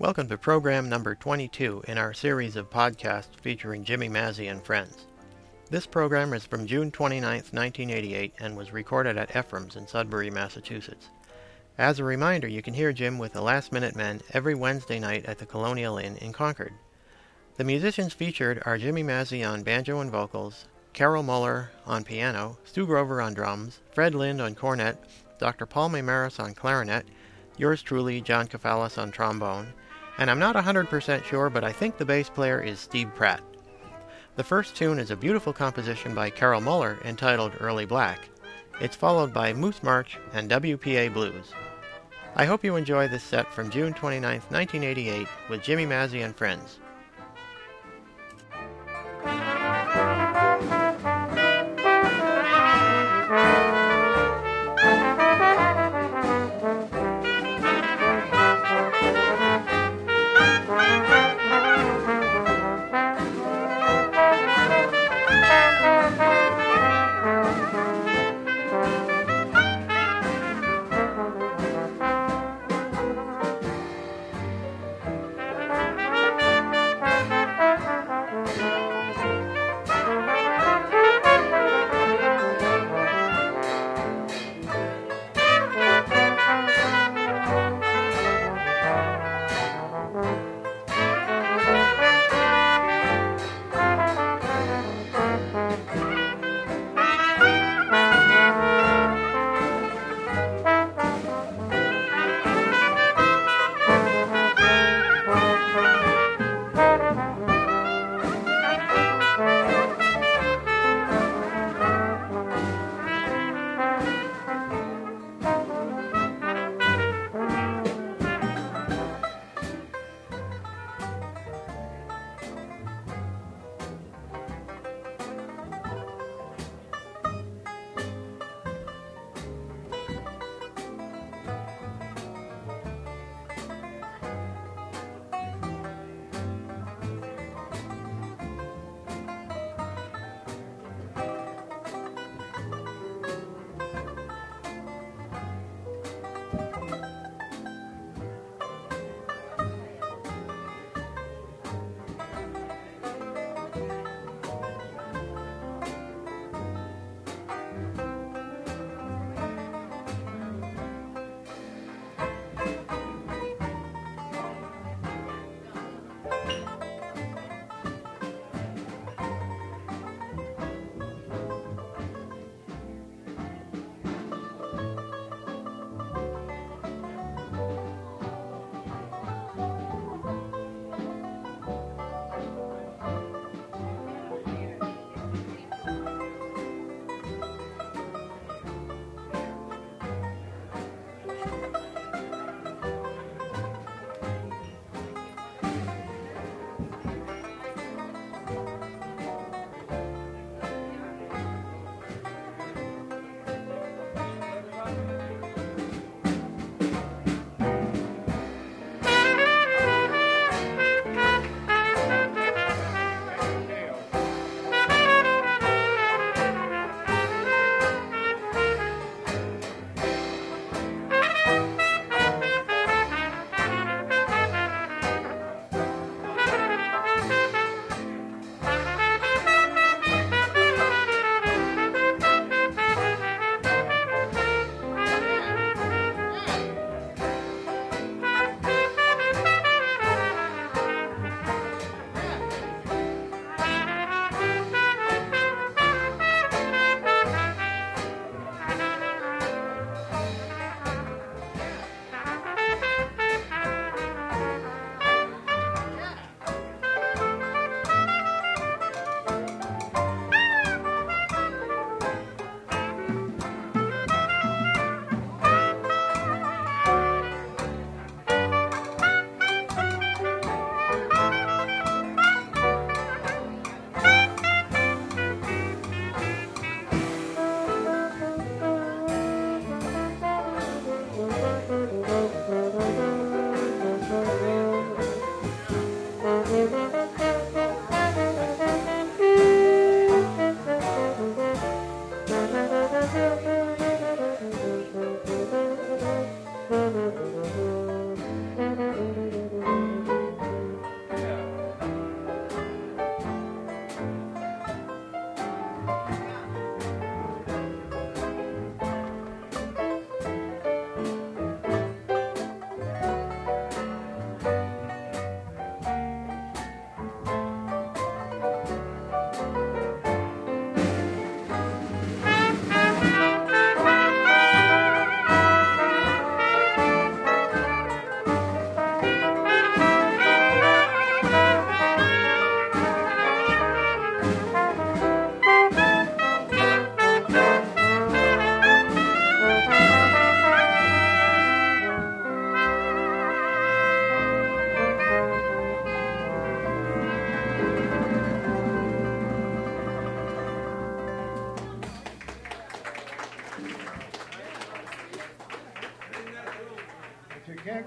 Welcome to program number 22 in our series of podcasts featuring Jimmy Mazzy and friends. This program is from June 29, 1988, and was recorded at Ephraim's in Sudbury, Massachusetts. As a reminder, you can hear Jim with the Last Minute Men every Wednesday night at the Colonial Inn in Concord. The musicians featured are Jimmy Mazzy on banjo and vocals, Carol Muller on piano, Stu Grover on drums, Fred Lind on cornet, Dr. Paul Maymaris on clarinet, yours truly, John Kafalis on trombone, and I'm not 100% sure, but I think the bass player is Steve Pratt. The first tune is a beautiful composition by Carol Muller entitled Early Black. It's followed by Moose March and WPA Blues. I hope you enjoy this set from June 29, 1988 with Jimmy Mazzy and friends.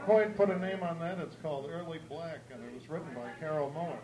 Quite put a name on that. It's called Early Black, and it was written by Carol Moen.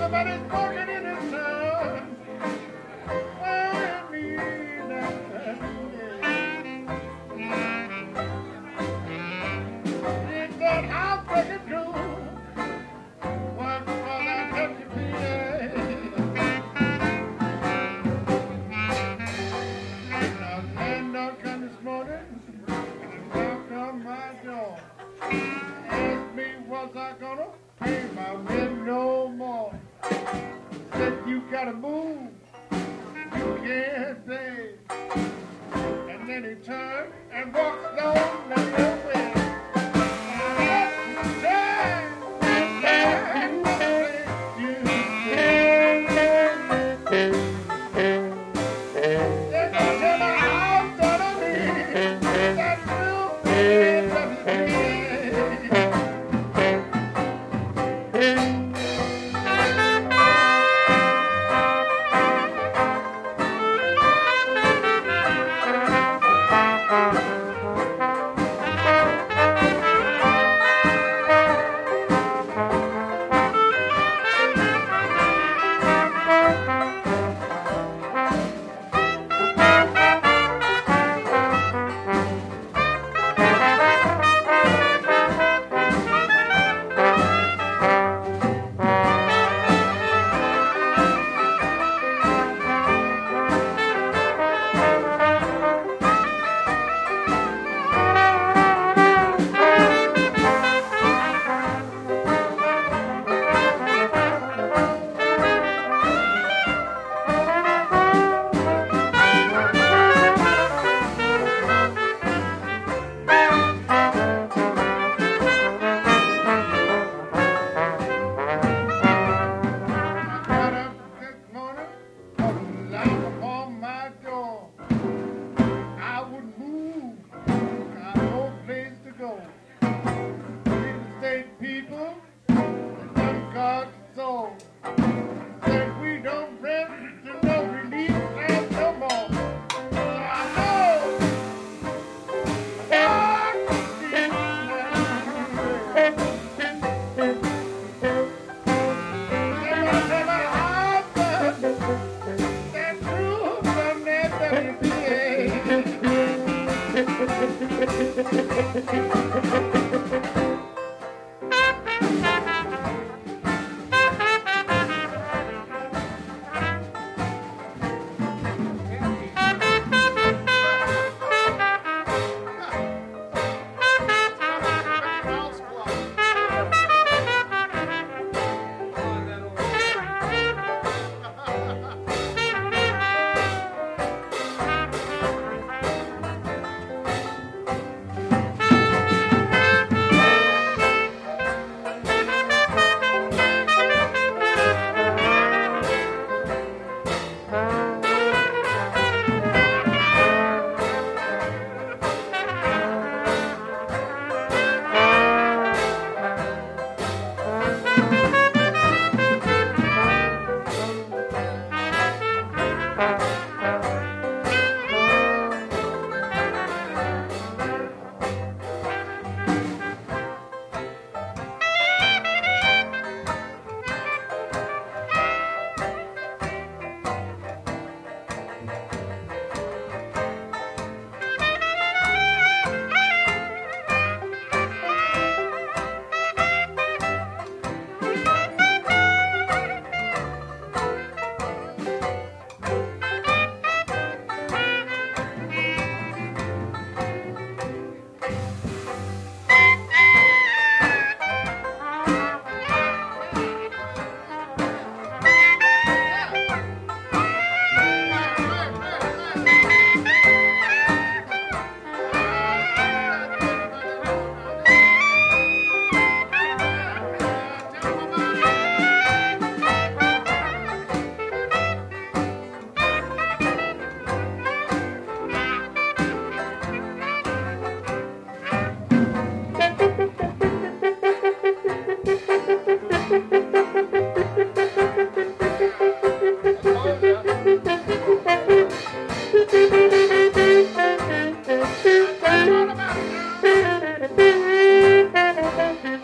Everybody's walking Then he and walked slowly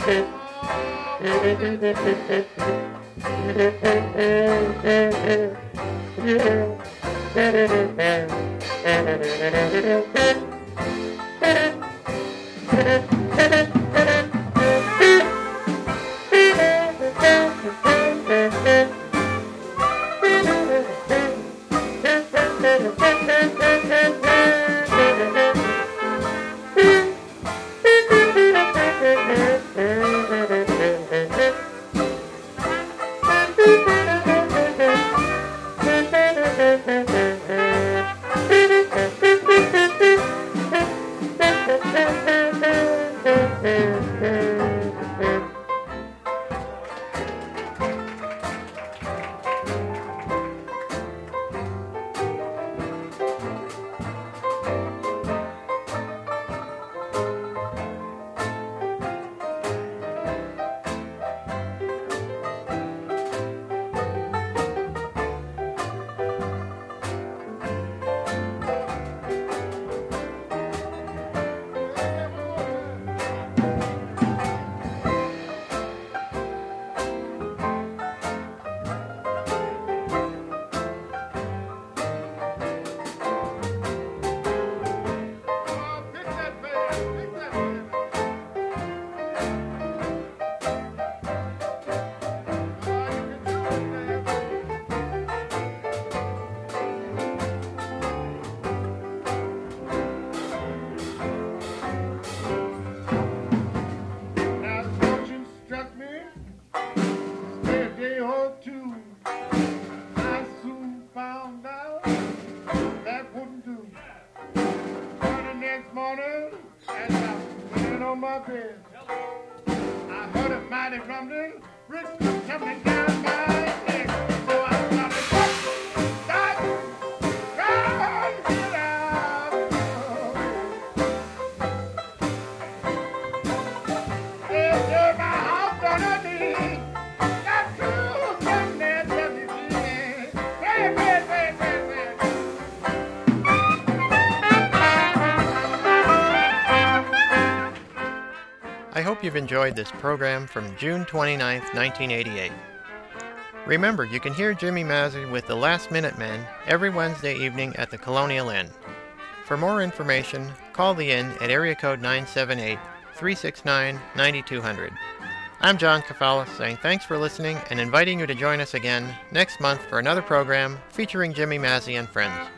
Ha ha ha ha! Thank you. I heard a mighty rumbling, bricks were I hope you've enjoyed this program from June 29, 1988. Remember, you can hear Jimmy Mazzy with the Last Minute Men every Wednesday evening at the Colonial Inn. For more information, call the inn at area code 978 369 9200. I'm John Kafalis saying thanks for listening and inviting you to join us again next month for another program featuring Jimmy Mazzy and friends.